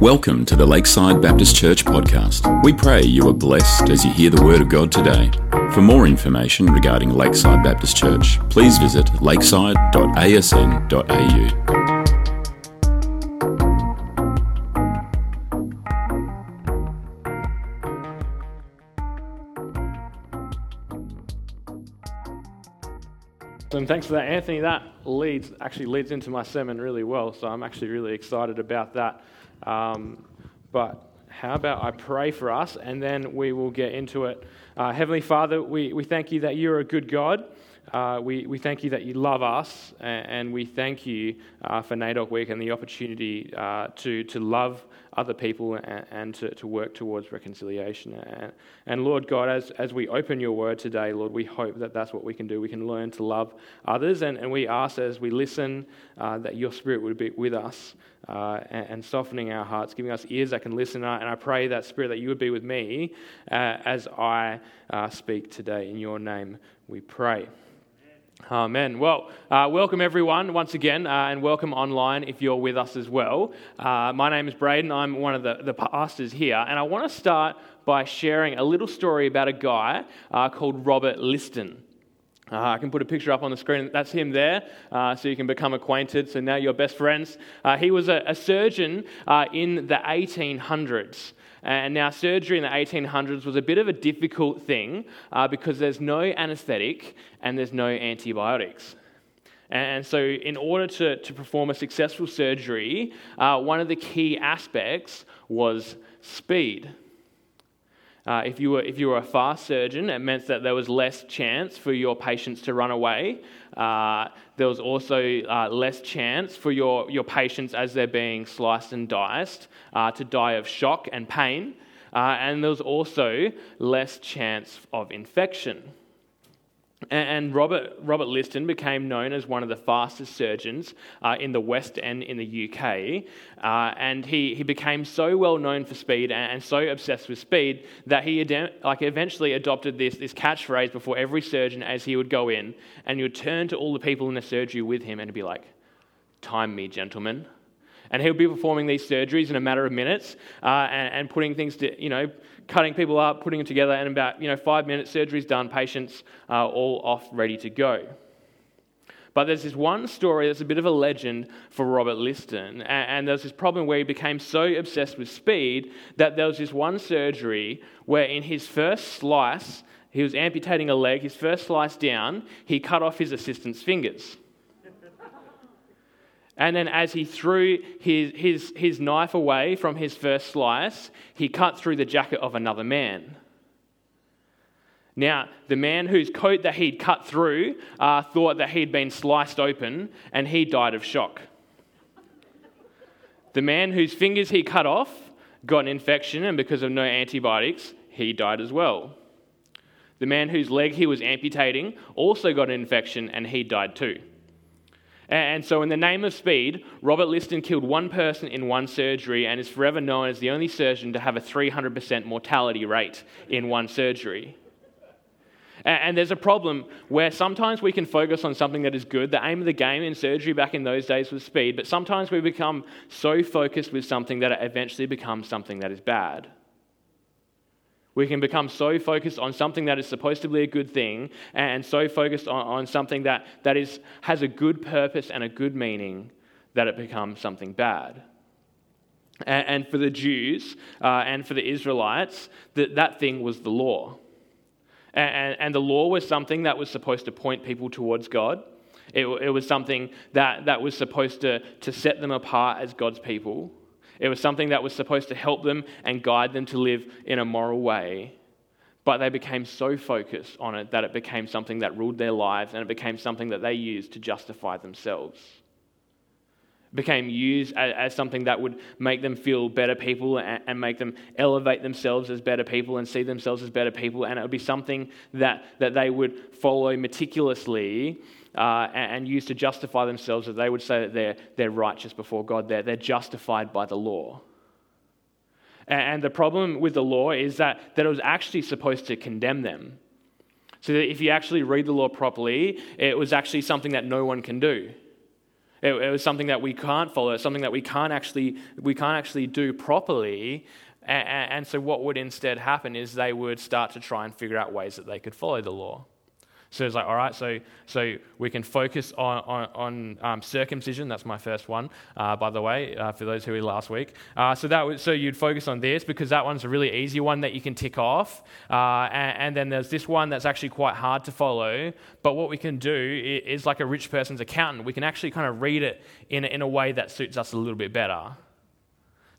Welcome to the Lakeside Baptist Church podcast. We pray you are blessed as you hear the Word of God today. For more information regarding Lakeside Baptist Church, please visit lakeside.asn.au. And thanks for that, Anthony. That leads actually leads into my sermon really well, so I'm actually really excited about that. Um, but how about I pray for us and then we will get into it. Uh, Heavenly Father, we, we thank you that you're a good God. Uh, we, we thank you that you love us, and, and we thank you uh, for NAIDOC Week and the opportunity uh, to, to love other people and, and to, to work towards reconciliation. And, and, Lord God, as, as we open your word today, Lord, we hope that that's what we can do. We can learn to love others, and, and we ask as we listen uh, that your spirit would be with us uh, and, and, softening our hearts, giving us ears that can listen. And I pray that spirit that you would be with me uh, as I speak today. In your name we pray. Amen. Well, uh, welcome everyone once again, uh, and welcome online if you're with us as well. Uh, my name is Braden. I'm one of the, the pastors here, and I want to start by sharing a little story about a guy uh, called Robert Liston. Uh, I can put a picture up on the screen. That's him there, uh, so you can become acquainted. So now you're best friends. he was a, a surgeon in the 1800s. And now, surgery in the 1800s was a bit of a difficult thing uh, because there's no anesthetic and there's no antibiotics. And so, in order to, to perform a successful surgery, uh, one of the key aspects was speed. Uh, if, you were, if you were a fast surgeon, it meant that there was less chance for your patients to run away. Uh, there was also uh, less chance for your, your patients, as they're being sliced and diced, uh, to die of shock and pain. Uh, and there was also less chance of infection. And Robert, Robert Liston became known as one of the fastest surgeons uh, in the West End in the UK. Uh, and he, he became so well known for speed and, and so obsessed with speed that he like eventually adopted this, this catchphrase before every surgeon as he would go in. And he would turn to all the people in the surgery with him and be like, Time me, gentlemen. And he'll be performing these surgeries in a matter of minutes uh, and, and, putting things to, you know, cutting people up, putting them together, and about, you know, five minutes, surgery's done, patients all off, ready to go. But there's this one story that's a bit of a legend for Robert Liston. And, and there's this problem where he became so obsessed with speed that there was this one surgery where, in his first slice, he was amputating a leg, his first slice down, he cut off his assistant's fingers. And then, as he threw his, his, his knife away from his first slice, he cut through the jacket of another man. Now, the man whose coat that he'd cut through uh, thought that he'd been sliced open and he died of shock. The man whose fingers he cut off got an infection, and because of no antibiotics, he died as well. The man whose leg he was amputating also got an infection and he died too. And so, in the name of speed, Robert Liston killed one person in one surgery and is forever known as the only surgeon to have a 300% mortality rate in one surgery. And there's a problem where sometimes we can focus on something that is good. The aim of the game in surgery back in those days was speed, but sometimes we become so focused with something that it eventually becomes something that is bad. We can become so focused on something that is supposed to be a good thing and so focused on, on something that, that is, has a good purpose and a good meaning that it becomes something bad. And, and for the Jews uh, and for the Israelites, that, that thing was the law. And, and, the law was something that was supposed to point people towards God. It, it was something that, that was supposed to, to set them apart as God's people. It was something that was supposed to help them and guide them to live in a moral way. But they became so focused on it that it became something that ruled their lives and it became something that they used to justify themselves. It became used as, as something that would make them feel better people and, and make them elevate themselves as better people and see themselves as better people. And it would be something that, that they would follow meticulously uh, and, and use to justify themselves, that they would say that they're, they're righteous before God, they're, they're justified by the law. And, and the problem with the law is that, that it was actually supposed to condemn them. So that if you actually read the law properly, it was actually something that no one can do. It, it was something that we can't follow, something that we can't actually, we can't actually do properly. And, and so, what would instead happen is they would start to try and figure out ways that they could follow the law. So it's like, all right, so, so we can focus on, on, on um, circumcision. That's my first one, uh, by the way, uh, for those who were last week. Uh, so, that so you'd focus on this because that one's a really easy one that you can tick off. Uh, and, and, then there's this one that's actually quite hard to follow. But what we can do is like a rich person's accountant. We can actually kind of read it in, in a way that suits us a little bit better.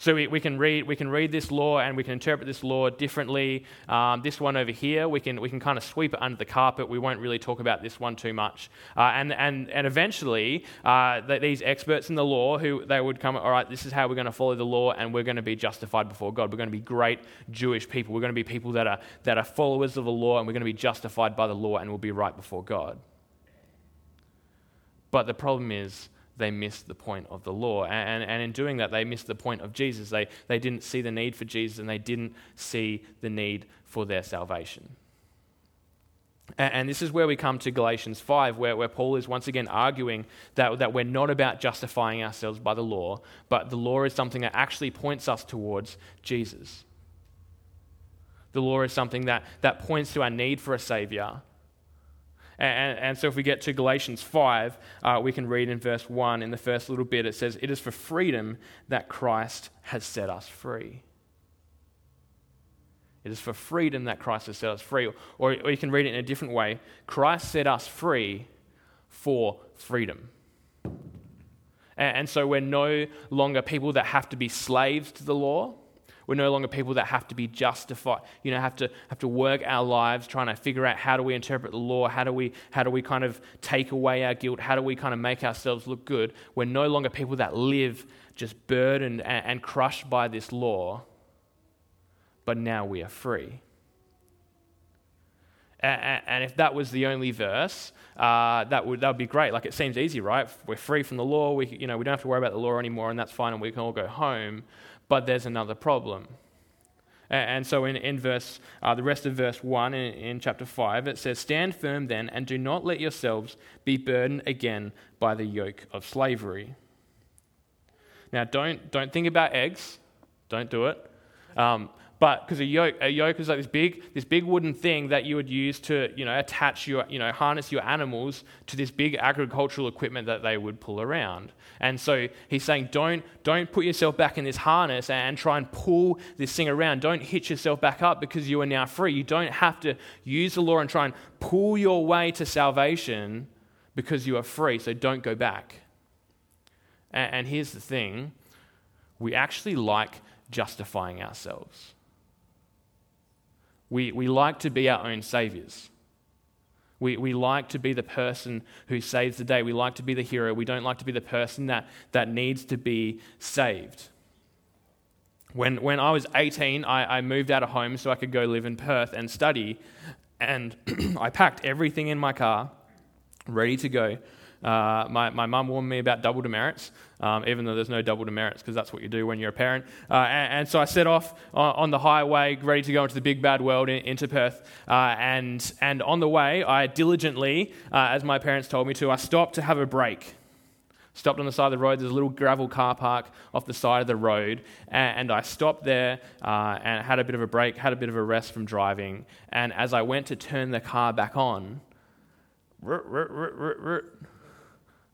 So we, we, can read, we can read this law and we can interpret this law differently. Um, this one over here, we can, we can kind of sweep it under the carpet. We won't really talk about this one too much. Uh, and, and, and eventually, uh, these experts in the law, who they would come, all right, this is how we're going to follow the law and we're going to be justified before God. We're going to be great Jewish people. We're going to be people that are, that are followers of the law and we're going to be justified by the law and we'll be right before God. But the problem is, they missed the point of the law. And, and in doing that, they missed the point of Jesus. They, they didn't see the need for Jesus and they didn't see the need for their salvation. And, and this is where we come to Galatians 5, where, where Paul is once again arguing that, that we're not about justifying ourselves by the law, but the law is something that actually points us towards Jesus. The law is something that, that points to our need for a Savior and, and, so if we get to Galatians 5, uh, we can read in verse 1 in the first little bit, it says, It is for freedom that Christ has set us free. It is for freedom that Christ has set us free. Or, or you can read it in a different way Christ set us free for freedom. And, and so we're no longer people that have to be slaves to the law. We're no longer people that have to be justified, you know, have to, have to work our lives trying to figure out how do we interpret the law, how do, we, how do we kind of take away our guilt, how do we kind of make ourselves look good. We're no longer people that live just burdened and, and crushed by this law, but now we are free. And if that was the only verse, uh, that would that would be great. Like it seems easy, right? We're free from the law. We you know we don't have to worry about the law anymore, and that's fine, and we can all go home. But there's another problem. And so in, in verse, uh, the rest of verse 1 in, in, chapter 5, it says, Stand firm then, and do not let yourselves be burdened again by the yoke of slavery. Now, don't, don't think about eggs. Don't do it. Um, but because a yoke, a yoke is like this big, this big wooden thing that you would use to, you know, attach your, you know, harness your animals to this big agricultural equipment that they would pull around. And so he's saying, don't, don't put yourself back in this harness and try and pull this thing around. Don't hitch yourself back up because you are now free. You don't have to use the law and try and pull your way to salvation because you are free. So don't go back. And, and here's the thing we actually like justifying ourselves. We, we like to be our own saviors. We, we like to be the person who saves the day. We like to be the hero. We don't like to be the person that, that needs to be saved. When, when I was 18, I, I moved out of home so I could go live in Perth and study. And I packed everything in my car, ready to go. Uh, my, my mum warned me about double demerits, um, even though there's no double demerits, because that's what you do when you're a parent. Uh, and, and, so I set off on, on, the highway, ready to go into the big bad world in, into Perth. Uh, and, and on the way, I diligently, uh, as my parents told me to, I stopped to have a break. Stopped on the side of the road. There's a little gravel car park off the side of the road. And, and I stopped there uh, and had a bit of a break, had a bit of a rest from driving. And as I went to turn the car back on,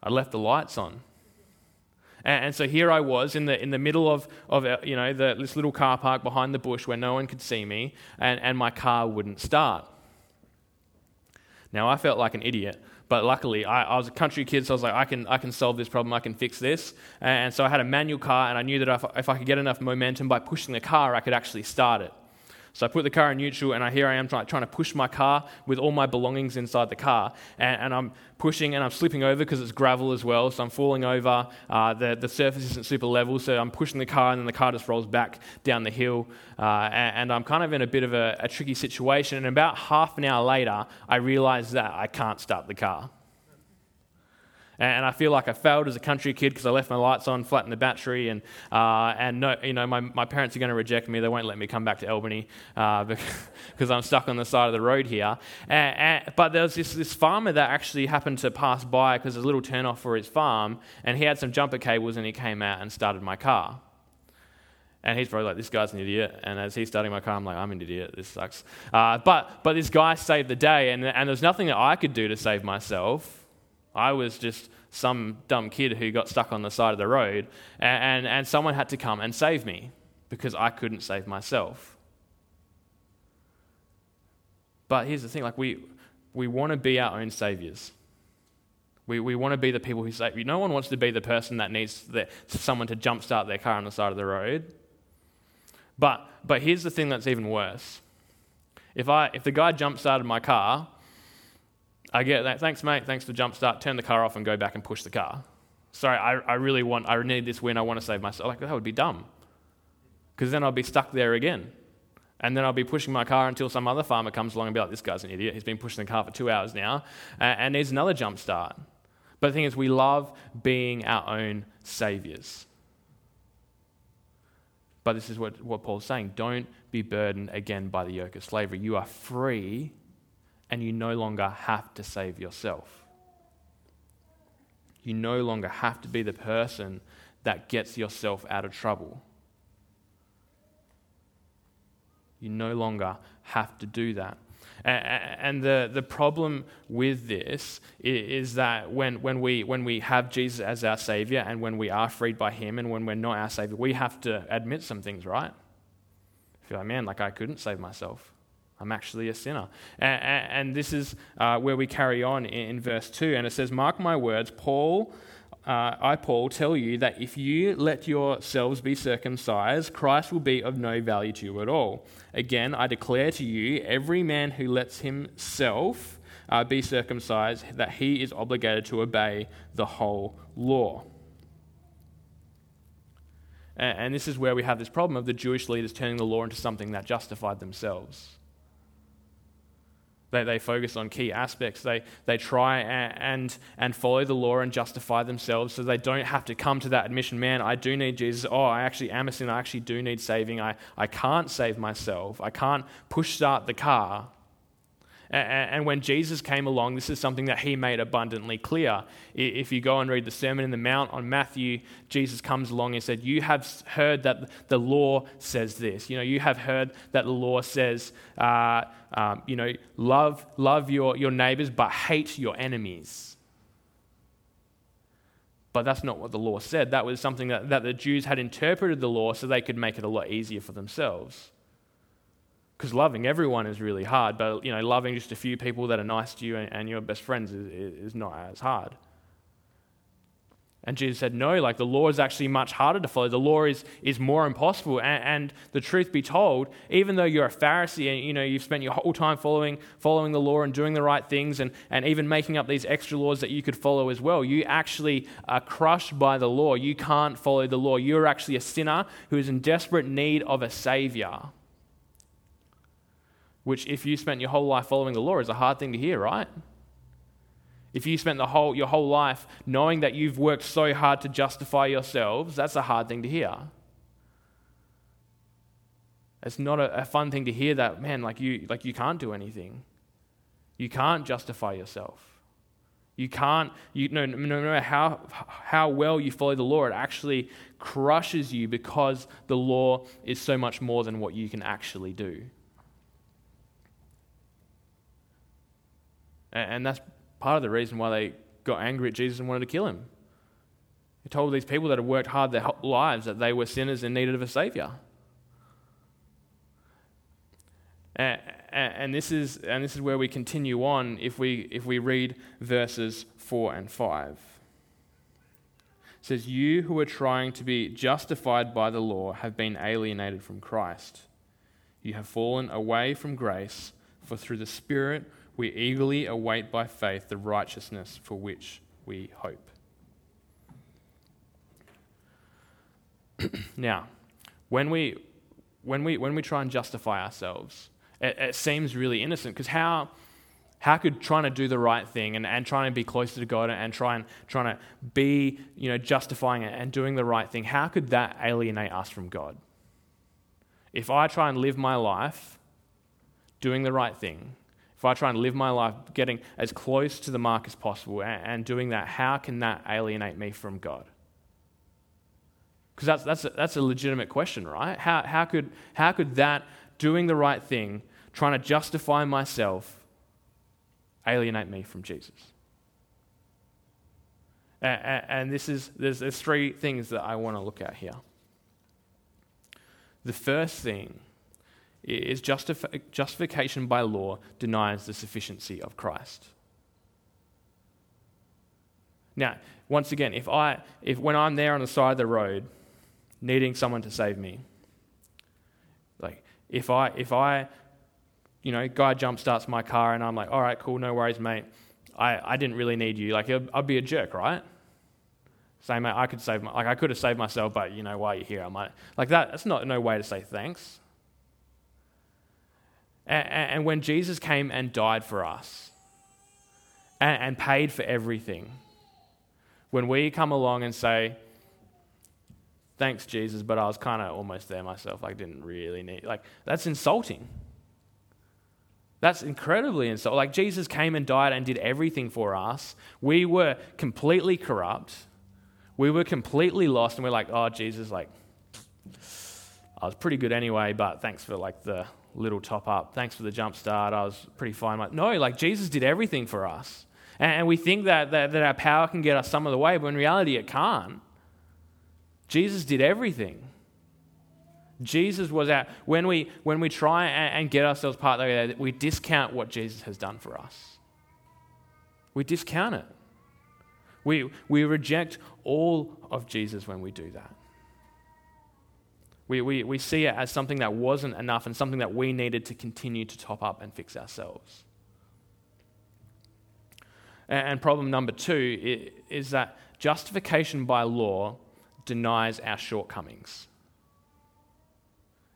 I left the lights on. And, and, so here I was in the, in the middle of, of uh, you know, the, this little car park behind the bush where no one could see me, and, and my car wouldn't start. Now, I felt like an idiot, but luckily I, I, was a country kid, so I was like, I can, I can solve this problem, I can fix this. And so I had a manual car, and I knew that if, if I could get enough momentum by pushing the car, I could actually start it. So I put the car in neutral, and I, here I am trying, trying to push my car with all my belongings inside the car. And, and I'm pushing and I'm slipping over because it's gravel as well. So I'm falling over. Uh, the, the surface isn't super level, so I'm pushing the car, and then the car just rolls back down the hill. Uh, and, and, I'm kind of in a bit of a, a tricky situation. And about half an hour later, I realize that I can't start the car. And I feel like I failed as a country kid because I left my lights on, flattened the battery, and, uh, and no, you know, my, my parents are going to reject me. They won't let me come back to Albany uh, because I'm stuck on the side of the road here. And, and, but there was this, this farmer that actually happened to pass by because there's a little turnoff for his farm, and he had some jumper cables, and he came out and started my car. And he's probably like, this guy's an idiot. And as he's starting my car, I'm like, I'm an idiot. This sucks. Uh, but, but this guy saved the day, and, and there's nothing that I could do to save myself. I was just some dumb kid who got stuck on the side of the road, and, and, and someone had to come and save me because I couldn't save myself. But here's the thing like, we, we want to be our own saviors. We, we want to be the people who save you. No one wants to be the person that needs the, someone to jumpstart their car on the side of the road. But, but here's the thing that's even worse. If, I, if the guy jumpstarted my car I get that. Thanks, mate. Thanks for jump start. Turn the car off and go back and push the car. Sorry, I, I really want, I need this win. I want to save myself. Like, that would be dumb. Because then I'll be stuck there again. And then I'll be pushing my car until some other farmer comes along and be like, this guy's an idiot. He's been pushing the car for two hours now and, and needs another jump start. But the thing is, we love being our own saviors. But this is what, what Paul's saying. Don't be burdened again by the yoke of slavery. You are free and you no longer have to save yourself. You no longer have to be the person that gets yourself out of trouble. You no longer have to do that. And the, the problem with this is that when, when, we, when we have Jesus as our Savior and when we are freed by Him and when we're not our Savior, we have to admit some things, right? Feel like, man, like I couldn't save myself. I'm actually a sinner. And, and this is uh, where we carry on in, in, verse 2. And it says, Mark my words, Paul, uh, I, Paul, tell you that if you let yourselves be circumcised, Christ will be of no value to you at all. Again, I declare to you, every man who lets himself uh, be circumcised, that he is obligated to obey the whole law. And, and this is where we have this problem of the Jewish leaders turning the law into something that justified themselves. They, they focus on key aspects. They, they try and, and, follow the law and justify themselves so they don't have to come to that admission man, I do need Jesus. Oh, I actually am a sinner. I actually do need saving. I, I can't save myself. I can't push start the car. And when Jesus came along, this is something that he made abundantly clear. If you go and read the Sermon in the Mount on Matthew, Jesus comes along and said, You have heard that the law says this. You know, you have heard that the law says, uh, um, you know, love, love your, your neighbors, but hate your enemies. But that's not what the law said. That was something that, that the Jews had interpreted the law so they could make it a lot easier for themselves because loving everyone is really hard, but you know, loving just a few people that are nice to you and, and your best friends is, is not as hard. And Jesus said, No, like the law is actually much harder to follow. The law is, is more impossible. And, and, the truth be told, even though you're a Pharisee and you know you've spent your whole time following, following the law and doing the right things and, and even making up these extra laws that you could follow as well, you actually are crushed by the law. You can't follow the law. You're actually a sinner who is in desperate need of a savior which, if you spent your whole life following the law, is a hard thing to hear, right? If you spent the whole, your whole life knowing that you've worked so hard to justify yourselves, that's a hard thing to hear. It's not a, a fun thing to hear that, man, like you, like you can't do anything. You can't justify yourself. You can't, you, no, no matter how, how well you follow the law, it actually crushes you because the law is so much more than what you can actually do. And that's part of the reason why they got angry at Jesus and wanted to kill him. He told these people that had worked hard their lives that they were sinners in need of a Savior. And, this is, and this is where we continue on if we, if we read verses 4 and 5. It says, You who are trying to be justified by the law have been alienated from Christ. You have fallen away from grace, for through the Spirit we eagerly await by faith the righteousness for which we hope. now, when we, when, we, when we try and justify ourselves, it, it seems really innocent because how, How could trying to do the right thing and, and trying to be closer to God and trying, trying to be, you know, justifying it and doing the right thing, how could that alienate us from God? If I try and live my life doing the right thing, if I try and live my life getting as close to the mark as possible and, doing that, how can that alienate me from God? Because that's, that's, a, that's a legitimate question, right? How, how, could, how could that doing the right thing, trying to justify myself, alienate me from Jesus? And, and this is, there's, there's three things that I want to look at here. The first thing is justif- justification by law denies the sufficiency of Christ. Now, once again, if I, if when I'm there on the side of the road needing someone to save me. Like, if I, if I, you know, guy jump starts my car and I'm like, all right, cool, no worries, mate. I, I didn't really need you. Like, I'd be a jerk, right? Say, mate, I could save my, like, I could have saved myself, but you know, while you're here, I might, like that, that's not no way to say thanks. And, when Jesus came and died for us and, paid for everything, when we come along and say, thanks, Jesus, but I was kind of almost there myself. Like, didn't really need, like, that's insulting. That's incredibly insulting. Like, Jesus came and died and did everything for us. We were completely corrupt. We were completely lost, and we're like, oh, Jesus, like, I was pretty good anyway, but thanks for, like, the little top up. Thanks for the jump start. I was pretty fine. Like, no, like, Jesus did everything for us. And we think that, that, that our power can get us some of the way, but in reality, it can't. Jesus did everything. Jesus was out. When we, when we try and, get ourselves part of that, we discount what Jesus has done for us. We discount it. We, we reject all of Jesus when we do that. We, we, we see it as something that wasn't enough and something that we needed to continue to top up and fix ourselves. And, and problem number two is that justification by law denies our shortcomings.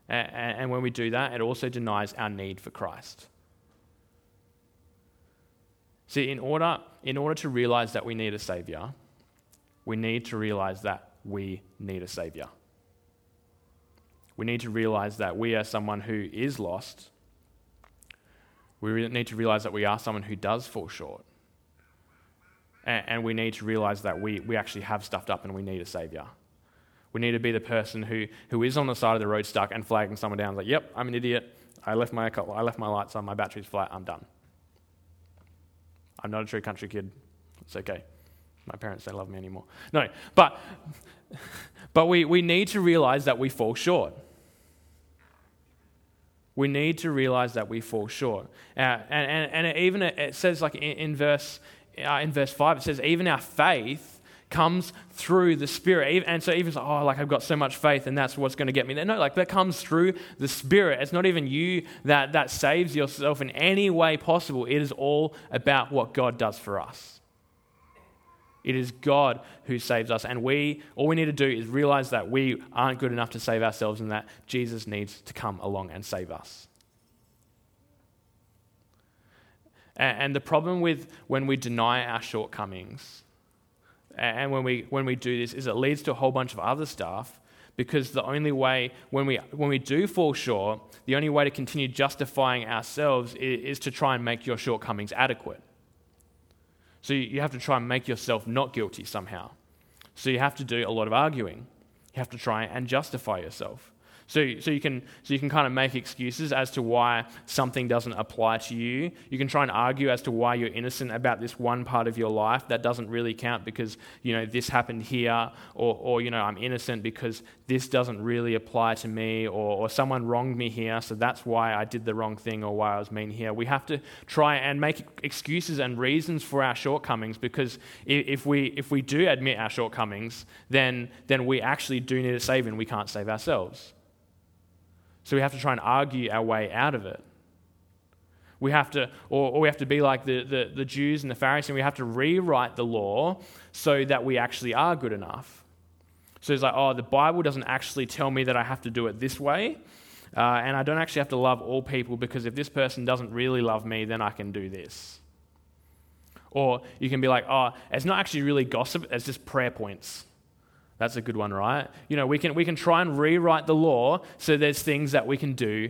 And when we do that, it also denies our need for Christ. See, in order, in order to realize that we need a Savior, we need to realize that we need a Savior. We need to realize that we are someone who is lost. We need to realize that we are someone who does fall short. And, we need to realize that we, we actually have stuffed up and we need a Savior. We need to be the person who, who is on the side of the road stuck and flagging someone down. Like, yep, I'm an idiot. I left my, I left my lights on, my battery's flat, I'm done. I'm not a true country kid. It's okay. My parents don't love me anymore. No, but, but we, we need to realize that we fall short. We need to realize that we fall short. Uh, and, and, and even it says, like in, in verse, uh, in verse 5, it says, even our faith comes through the Spirit. And so even oh, like I've got so much faith and that's what's going to get me there. No, like that comes through the Spirit. It's not even you that, that saves yourself in any way possible. It is all about what God does for us. It is God who saves us. And we, all we need to do is realize that we aren't good enough to save ourselves and that Jesus needs to come along and save us. And the problem with when we deny our shortcomings and when we, when we do this is it leads to a whole bunch of other stuff because the only way, when we, when we do fall short, the only way to continue justifying ourselves is, is to try and make your shortcomings adequate. So you, have to try and make yourself not guilty somehow. So you have to do a lot of arguing. You have to try and justify yourself. So, so, you can, so you can kind of make excuses as to why something doesn't apply to you. You can try and argue as to why you're innocent about this one part of your life that doesn't really count because, you know, this happened here, or, or you know, I'm innocent because this doesn't really apply to me, or, or someone wronged me here, so that's why I did the wrong thing or why I was mean here. We have to try and make excuses and reasons for our shortcomings because if we, if we do admit our shortcomings, then, then we actually do need a saving. We can't save ourselves. So we have to try and argue our way out of it. We have to, or, or we have to be like the, the, the Jews and the Pharisees, and we have to rewrite the law so that we actually are good enough. So it's like, oh, the Bible doesn't actually tell me that I have to do it this way. Uh, and I don't actually have to love all people because if this person doesn't really love me, then I can do this. Or you can be like, oh, it's not actually really gossip, it's just prayer points. That's a good one, right? You know, we can, we can try and rewrite the law so there's things that we can do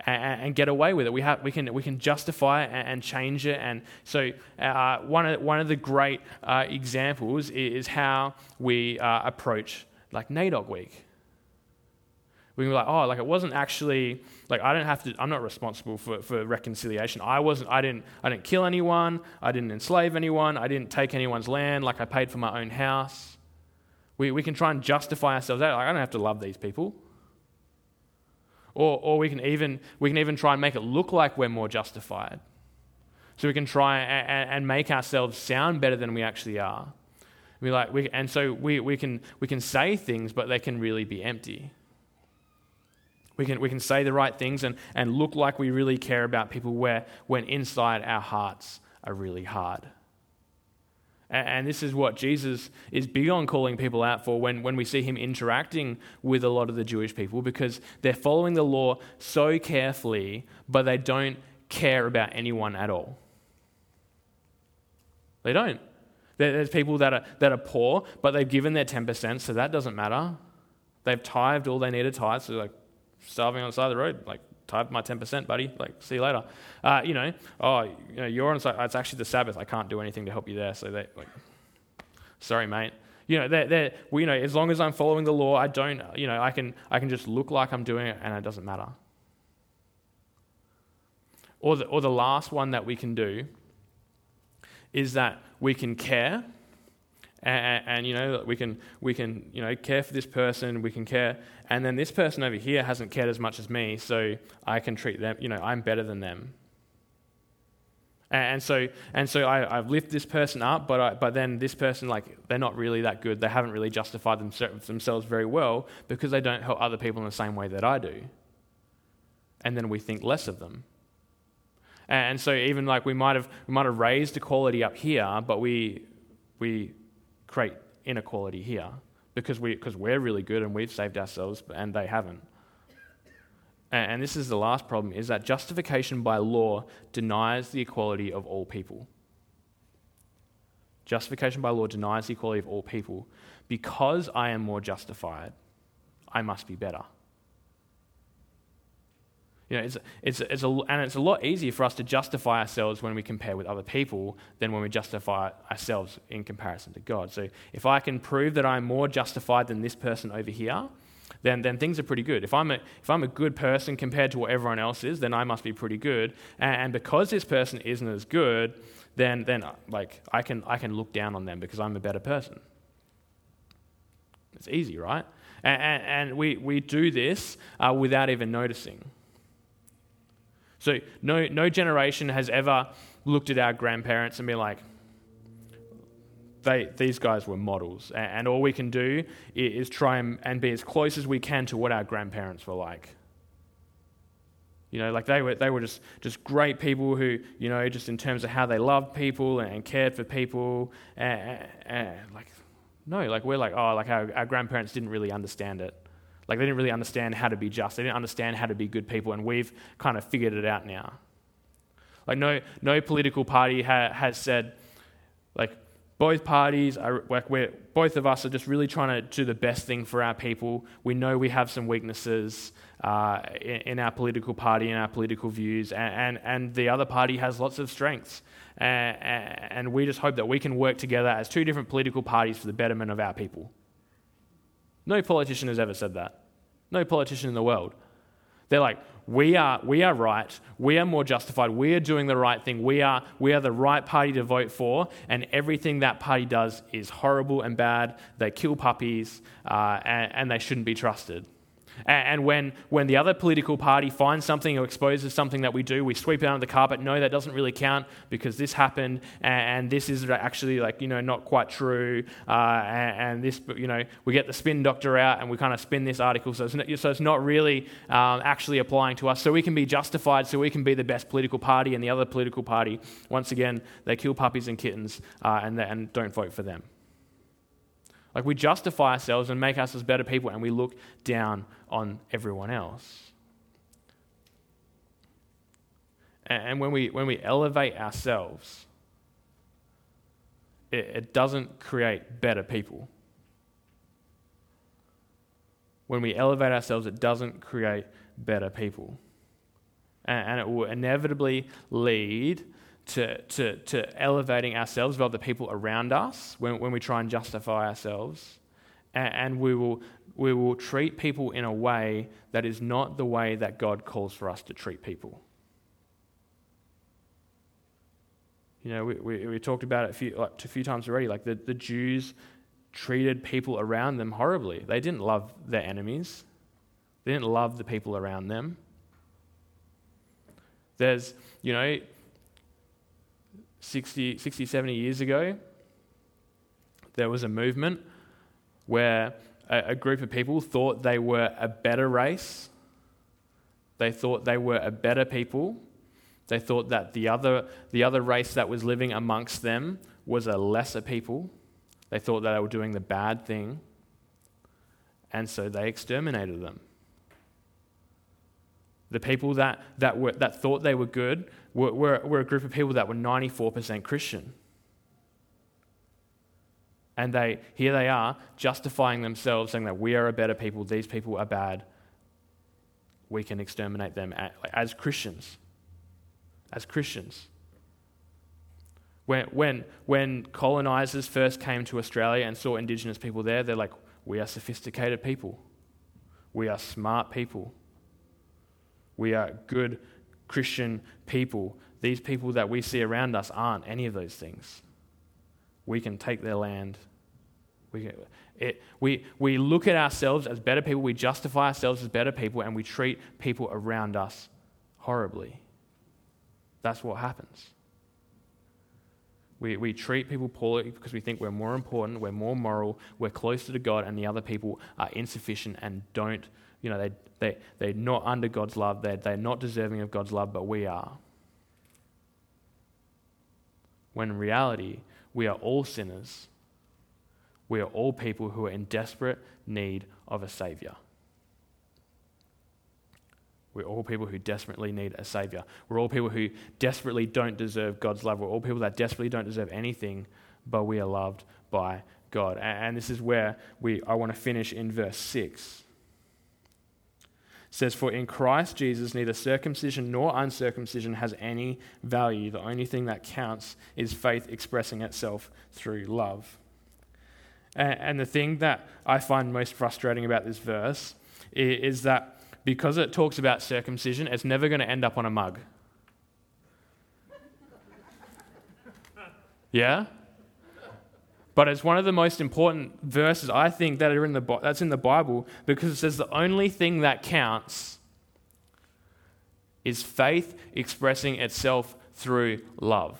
and, and get away with it. We, have, we, can, we can justify and, and change it. And so, uh, one, of, one of the great uh, examples is how we uh, approach like NAIDOC week. We can be like, oh, like it wasn't actually like I don't have to. I'm not responsible for, for reconciliation. I wasn't. I didn't. I didn't kill anyone. I didn't enslave anyone. I didn't take anyone's land. Like I paid for my own house. We, we can try and justify ourselves out. Like, I don't have to love these people. Or, or we, can even, we can even try and make it look like we're more justified. So we can try and, and make ourselves sound better than we actually are. We like, we, and so we, we, can, we can say things, but they can really be empty. We can, we can say the right things and, and look like we really care about people where, when inside our hearts are really hard. And this is what Jesus is big on calling people out for when, when we see him interacting with a lot of the Jewish people because they're following the law so carefully, but they don't care about anyone at all. They don't. There's people that are, that are poor, but they've given their 10%, so that doesn't matter. They've tithed all they need to tithe, so like starving on the side of the road, like type my 10%, buddy. Like, see you later. Uh, you know, oh, you know, you're on, it's actually the Sabbath. I can't do anything to help you there. So they, like, sorry, mate. You know, they're, they're, well, you know, as long as I'm following the law, I don't, you know, I can, I can just look like I'm doing it and it doesn't matter. Or the, or the last one that we can do is that we can care and, and, you know we can we can you know care for this person we can care and then this person over here hasn't cared as much as me so i can treat them you know i'm better than them. And, so and so I, i've lifted this person up but I, but then this person like they're not really that good. They haven't really justified themselves very well because they don't help other people in the same way that i do. And then we think less of them. And so even like we might have we might have raised equality up here but we we create inequality here because, we, because we're really good and we've saved ourselves and they haven't. And, and this is the last problem is that justification by law denies the equality of all people. Justification by law denies the equality of all people. Because I am more justified, I must be better. You know, it's, it's, it's a, and it's a lot easier for us to justify ourselves when we compare with other people than when we justify ourselves in comparison to God. So if I can prove that I'm more justified than this person over here, then, then things are pretty good. If I'm, a, if I'm a good person compared to what everyone else is, then I must be pretty good. And, and because this person isn't as good, then, then like, I, can, I can look down on them because I'm a better person. It's easy, right? And, and, and we, we do this uh, without even noticing. So no, no generation has ever looked at our grandparents and been like, they, these guys were models. And, and all we can do is, try and, and be as close as we can to what our grandparents were like. You know, like they were, they were just, just great people who, you know, just in terms of how they loved people and cared for people. And, and, like, no, like we're like, oh, like our, our grandparents didn't really understand it. Like they didn't really understand how to be just. They didn't understand how to be good people, and we've kind of figured it out now. Like no, no political party ha- has said, like both parties are like we're both of us are just really trying to do the best thing for our people. We know we have some weaknesses uh, in, in, our political party and our political views, and, and, and the other party has lots of strengths. And, and we just hope that we can work together as two different political parties for the betterment of our people. No politician has ever said that. No politician in the world. They're like, we are, we are right. We are more justified. We are doing the right thing. We are, we are the right party to vote for. And everything that party does is horrible and bad. They kill puppies uh, and, and they shouldn't be trusted. And when, when the other political party finds something or exposes something that we do, we sweep it under the carpet. No, that doesn't really count because this happened and, this is actually like, you know, not quite true. Uh, and, this, you know, we get the spin doctor out and we kind of spin this article. So it's not, so it's not really um, actually applying to us. So we can be justified, so we can be the best political party and the other political party, once again, they kill puppies and kittens uh, and, and don't vote for them. Like we justify ourselves and make us as better people, and we look down on everyone else. And when we, when we elevate ourselves, it, it doesn't create better people. When we elevate ourselves, it doesn't create better people. And, and it will inevitably lead to, to, to elevating ourselves above the people around us when, when we try and justify ourselves. And, and we, will, we will treat people in a way that is not the way that God calls for us to treat people. You know, we, we, we talked about it a few, like, a few times already. Like the, the Jews treated people around them horribly. They didn't love their enemies, they didn't love the people around them. There's, you know, 60, 60 70 years ago, there was a movement where a, a group of people thought they were a better race. They thought they were a better people. They thought that the other, the other race that was living amongst them was a lesser people. They thought that they were doing the bad thing, and so they exterminated them. The people that, that, were, that thought they were good were, were, were a group of people that were 94% Christian. And they, here they are, justifying themselves, saying that we are a better people, these people are bad. We can exterminate them as Christians. As Christians. When, when, when colonizers first came to Australia and saw Indigenous people there, they're like, we are sophisticated people. We are smart people. We are good Christian people. These people that we see around us aren't any of those things. We can take their land. We, can, it, we, we look at ourselves as better people, we justify ourselves as better people, and we treat people around us horribly. That's what happens. We, we treat people poorly because we think we're more important, we're more moral, we're closer to God, and the other people are insufficient and don't, you know, they, they, they're not under God's love, they're, they're not deserving of God's love, but we are. When in reality, we are all sinners. We are all people who are in desperate need of a Savior. We're all people who desperately need a Savior. We're all people who desperately don't deserve God's love. We're all people that desperately don't deserve anything, but we are loved by God. And this is where we, I want to finish in verse 6. It says, For in Christ Jesus, neither circumcision nor uncircumcision has any value. The only thing that counts is faith expressing itself through love. And the thing that I find most frustrating about this verse is that because it talks about circumcision, it's never going to end up on a mug. Yeah? But it's one of the most important verses I think that are in the that's in the Bible because it says the only thing that counts is faith expressing itself through love.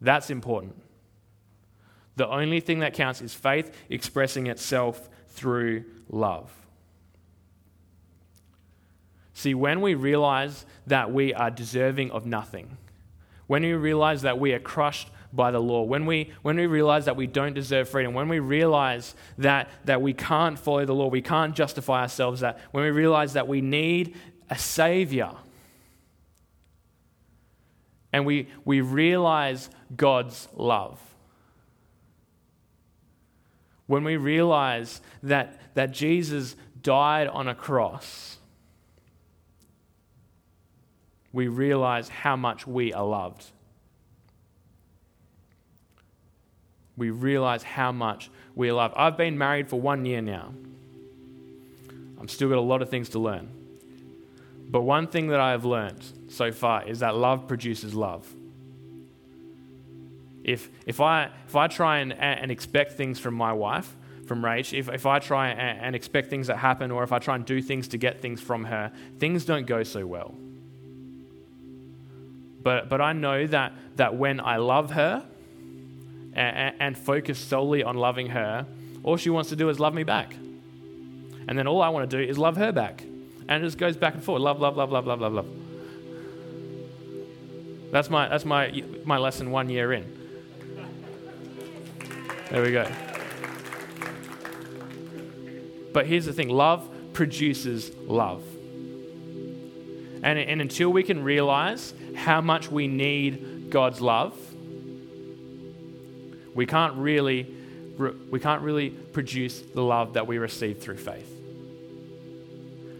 That's important. The only thing that counts is faith expressing itself through love. See, when we realize that we are deserving of nothing, when we realize that we are crushed by the law, when we, when we realize that we don't deserve freedom, when we realize that, that we can't follow the law, we can't justify ourselves, that when we realize that we need a Savior, and we, we realize God's love. When we realize that, that Jesus died on a cross we realize how much we are loved. We realize how much we are loved. I've been married for one year now. I've still got a lot of things to learn. But one thing that I have learned so far is that love produces love. If, if, I, if I try and, and expect things from my wife, from Rach, if, if I try and, and expect things that happen, or if I try and do things to get things from her, things don't go so well. But, but I know that, that when I love her and, and focus solely on loving her, all she wants to do is love me back. And then all I want to do is love her back. And it just goes back and forth love, love, love, love, love, love, love. That's my, that's my, my lesson one year in. There we go. But here's the thing love produces love. And, and until we can realize how much we need God's love, we can't really we can't really produce the love that we receive through faith.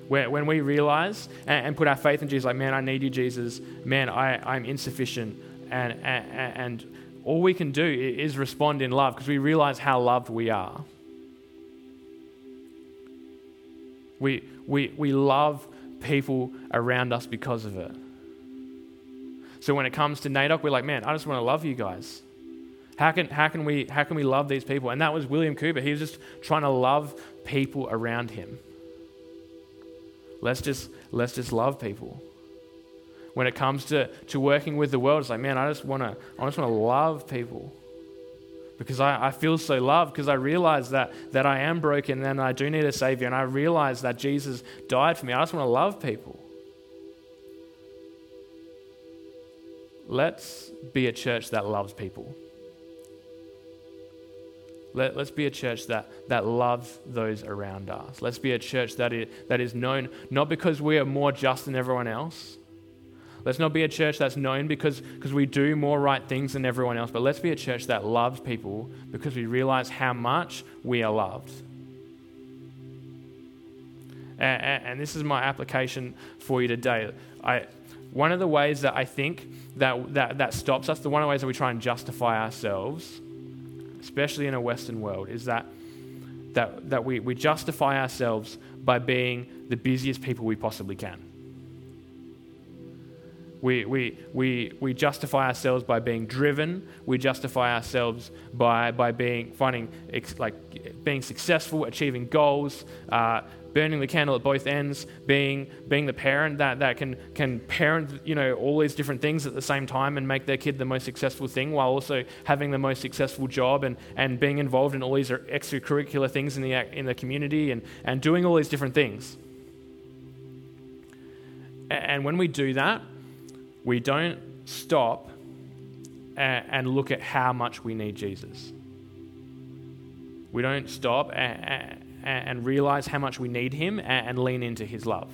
When we realize and put our faith in Jesus, like, man, I need you, Jesus. Man, I, I'm insufficient. And, and, and all we can do is respond in love because we realize how loved we are. We, we, we love people around us because of it. So when it comes to NAIDOC, we're like, man, I just want to love you guys. How can, how, can we, how can we love these people? And that was William Cooper. He was just trying to love people around him. Let's just, let's just love people. When it comes to, to working with the world, it's like, man, I just want to I just want to love people because I, I feel so loved because I realize that, that I am broken and I do need a Savior, and I realize that Jesus died for me. I just want to love people. Let's be a church that loves people. Let, us be a church that, that loves those around us. Let's be a church that is, that is known not because we are more just than everyone else, Let's not be a church that's known because, because we do more right things than everyone else, but let's be a church that loves people because we realize how much we are loved. And, and, and this is my application for you today. I, one of the ways that I think that, that, that stops us, the one of the ways that we try and justify ourselves, especially in a Western world, is that, that, that we, we justify ourselves by being the busiest people we possibly can. We, we, we, we justify ourselves by being driven. We justify ourselves by, by being, finding, like, being successful, achieving goals, uh, burning the candle at both ends, being, being the parent that, that can, can parent, you know, all these different things at the same time and make their kid the most successful thing while also having the most successful job and, and being involved in all these extracurricular things in the, in the community and, and doing all these different things. And when we do that, we don't stop and look at how much we need Jesus. We don't stop and realize how much we need Him and lean into His love.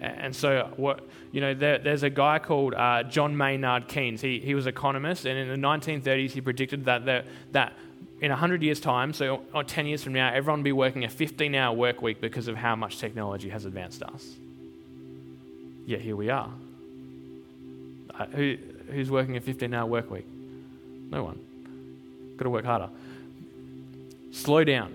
And so, what you know, there, there's a guy called uh, John Maynard Keynes. He, he was an economist, and in the 1930s, he predicted that the, that in 100 years' time, so or 10 years from now, everyone will be working a 15-hour work week because of how much technology has advanced us. Yet here we are. Uh, who, who's working a 15 hour work week? No one. Got to work harder. Slow down.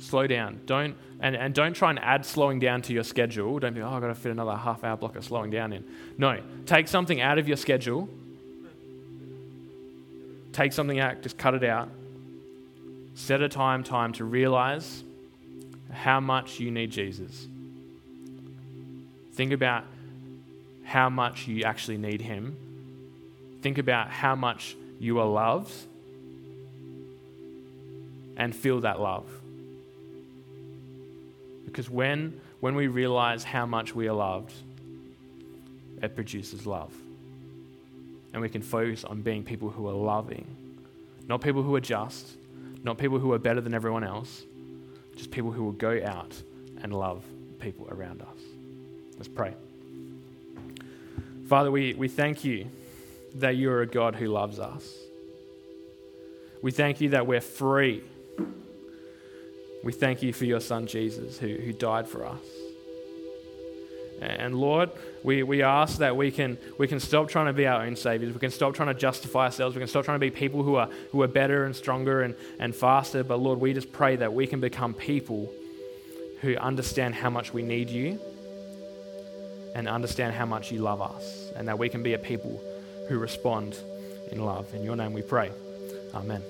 Slow down. Don't and, and don't try and add slowing down to your schedule. Don't be, oh, I've got to fit another half hour block of slowing down in. No, take something out of your schedule. Take something out, just cut it out. Set a time time to realize how much you need Jesus. Think about how much you actually need Him. Think about how much you are loved and feel that love. Because when, when we realize how much we are loved, it produces love. And we can focus on being people who are loving, not people who are just, not people who are better than everyone else, just people who will go out and love people around us. Let's pray. Father, we, we thank you that you are a God who loves us. We thank you that we're free. We thank you for your son Jesus who, who died for us. And Lord, we, we ask that we can, we can stop trying to be our own saviors. We can stop trying to justify ourselves. We can stop trying to be people who are, who are better and stronger and, and faster. But Lord, we just pray that we can become people who understand how much we need you and understand how much you love us and that we can be a people who respond in love. In your name we pray. Amen.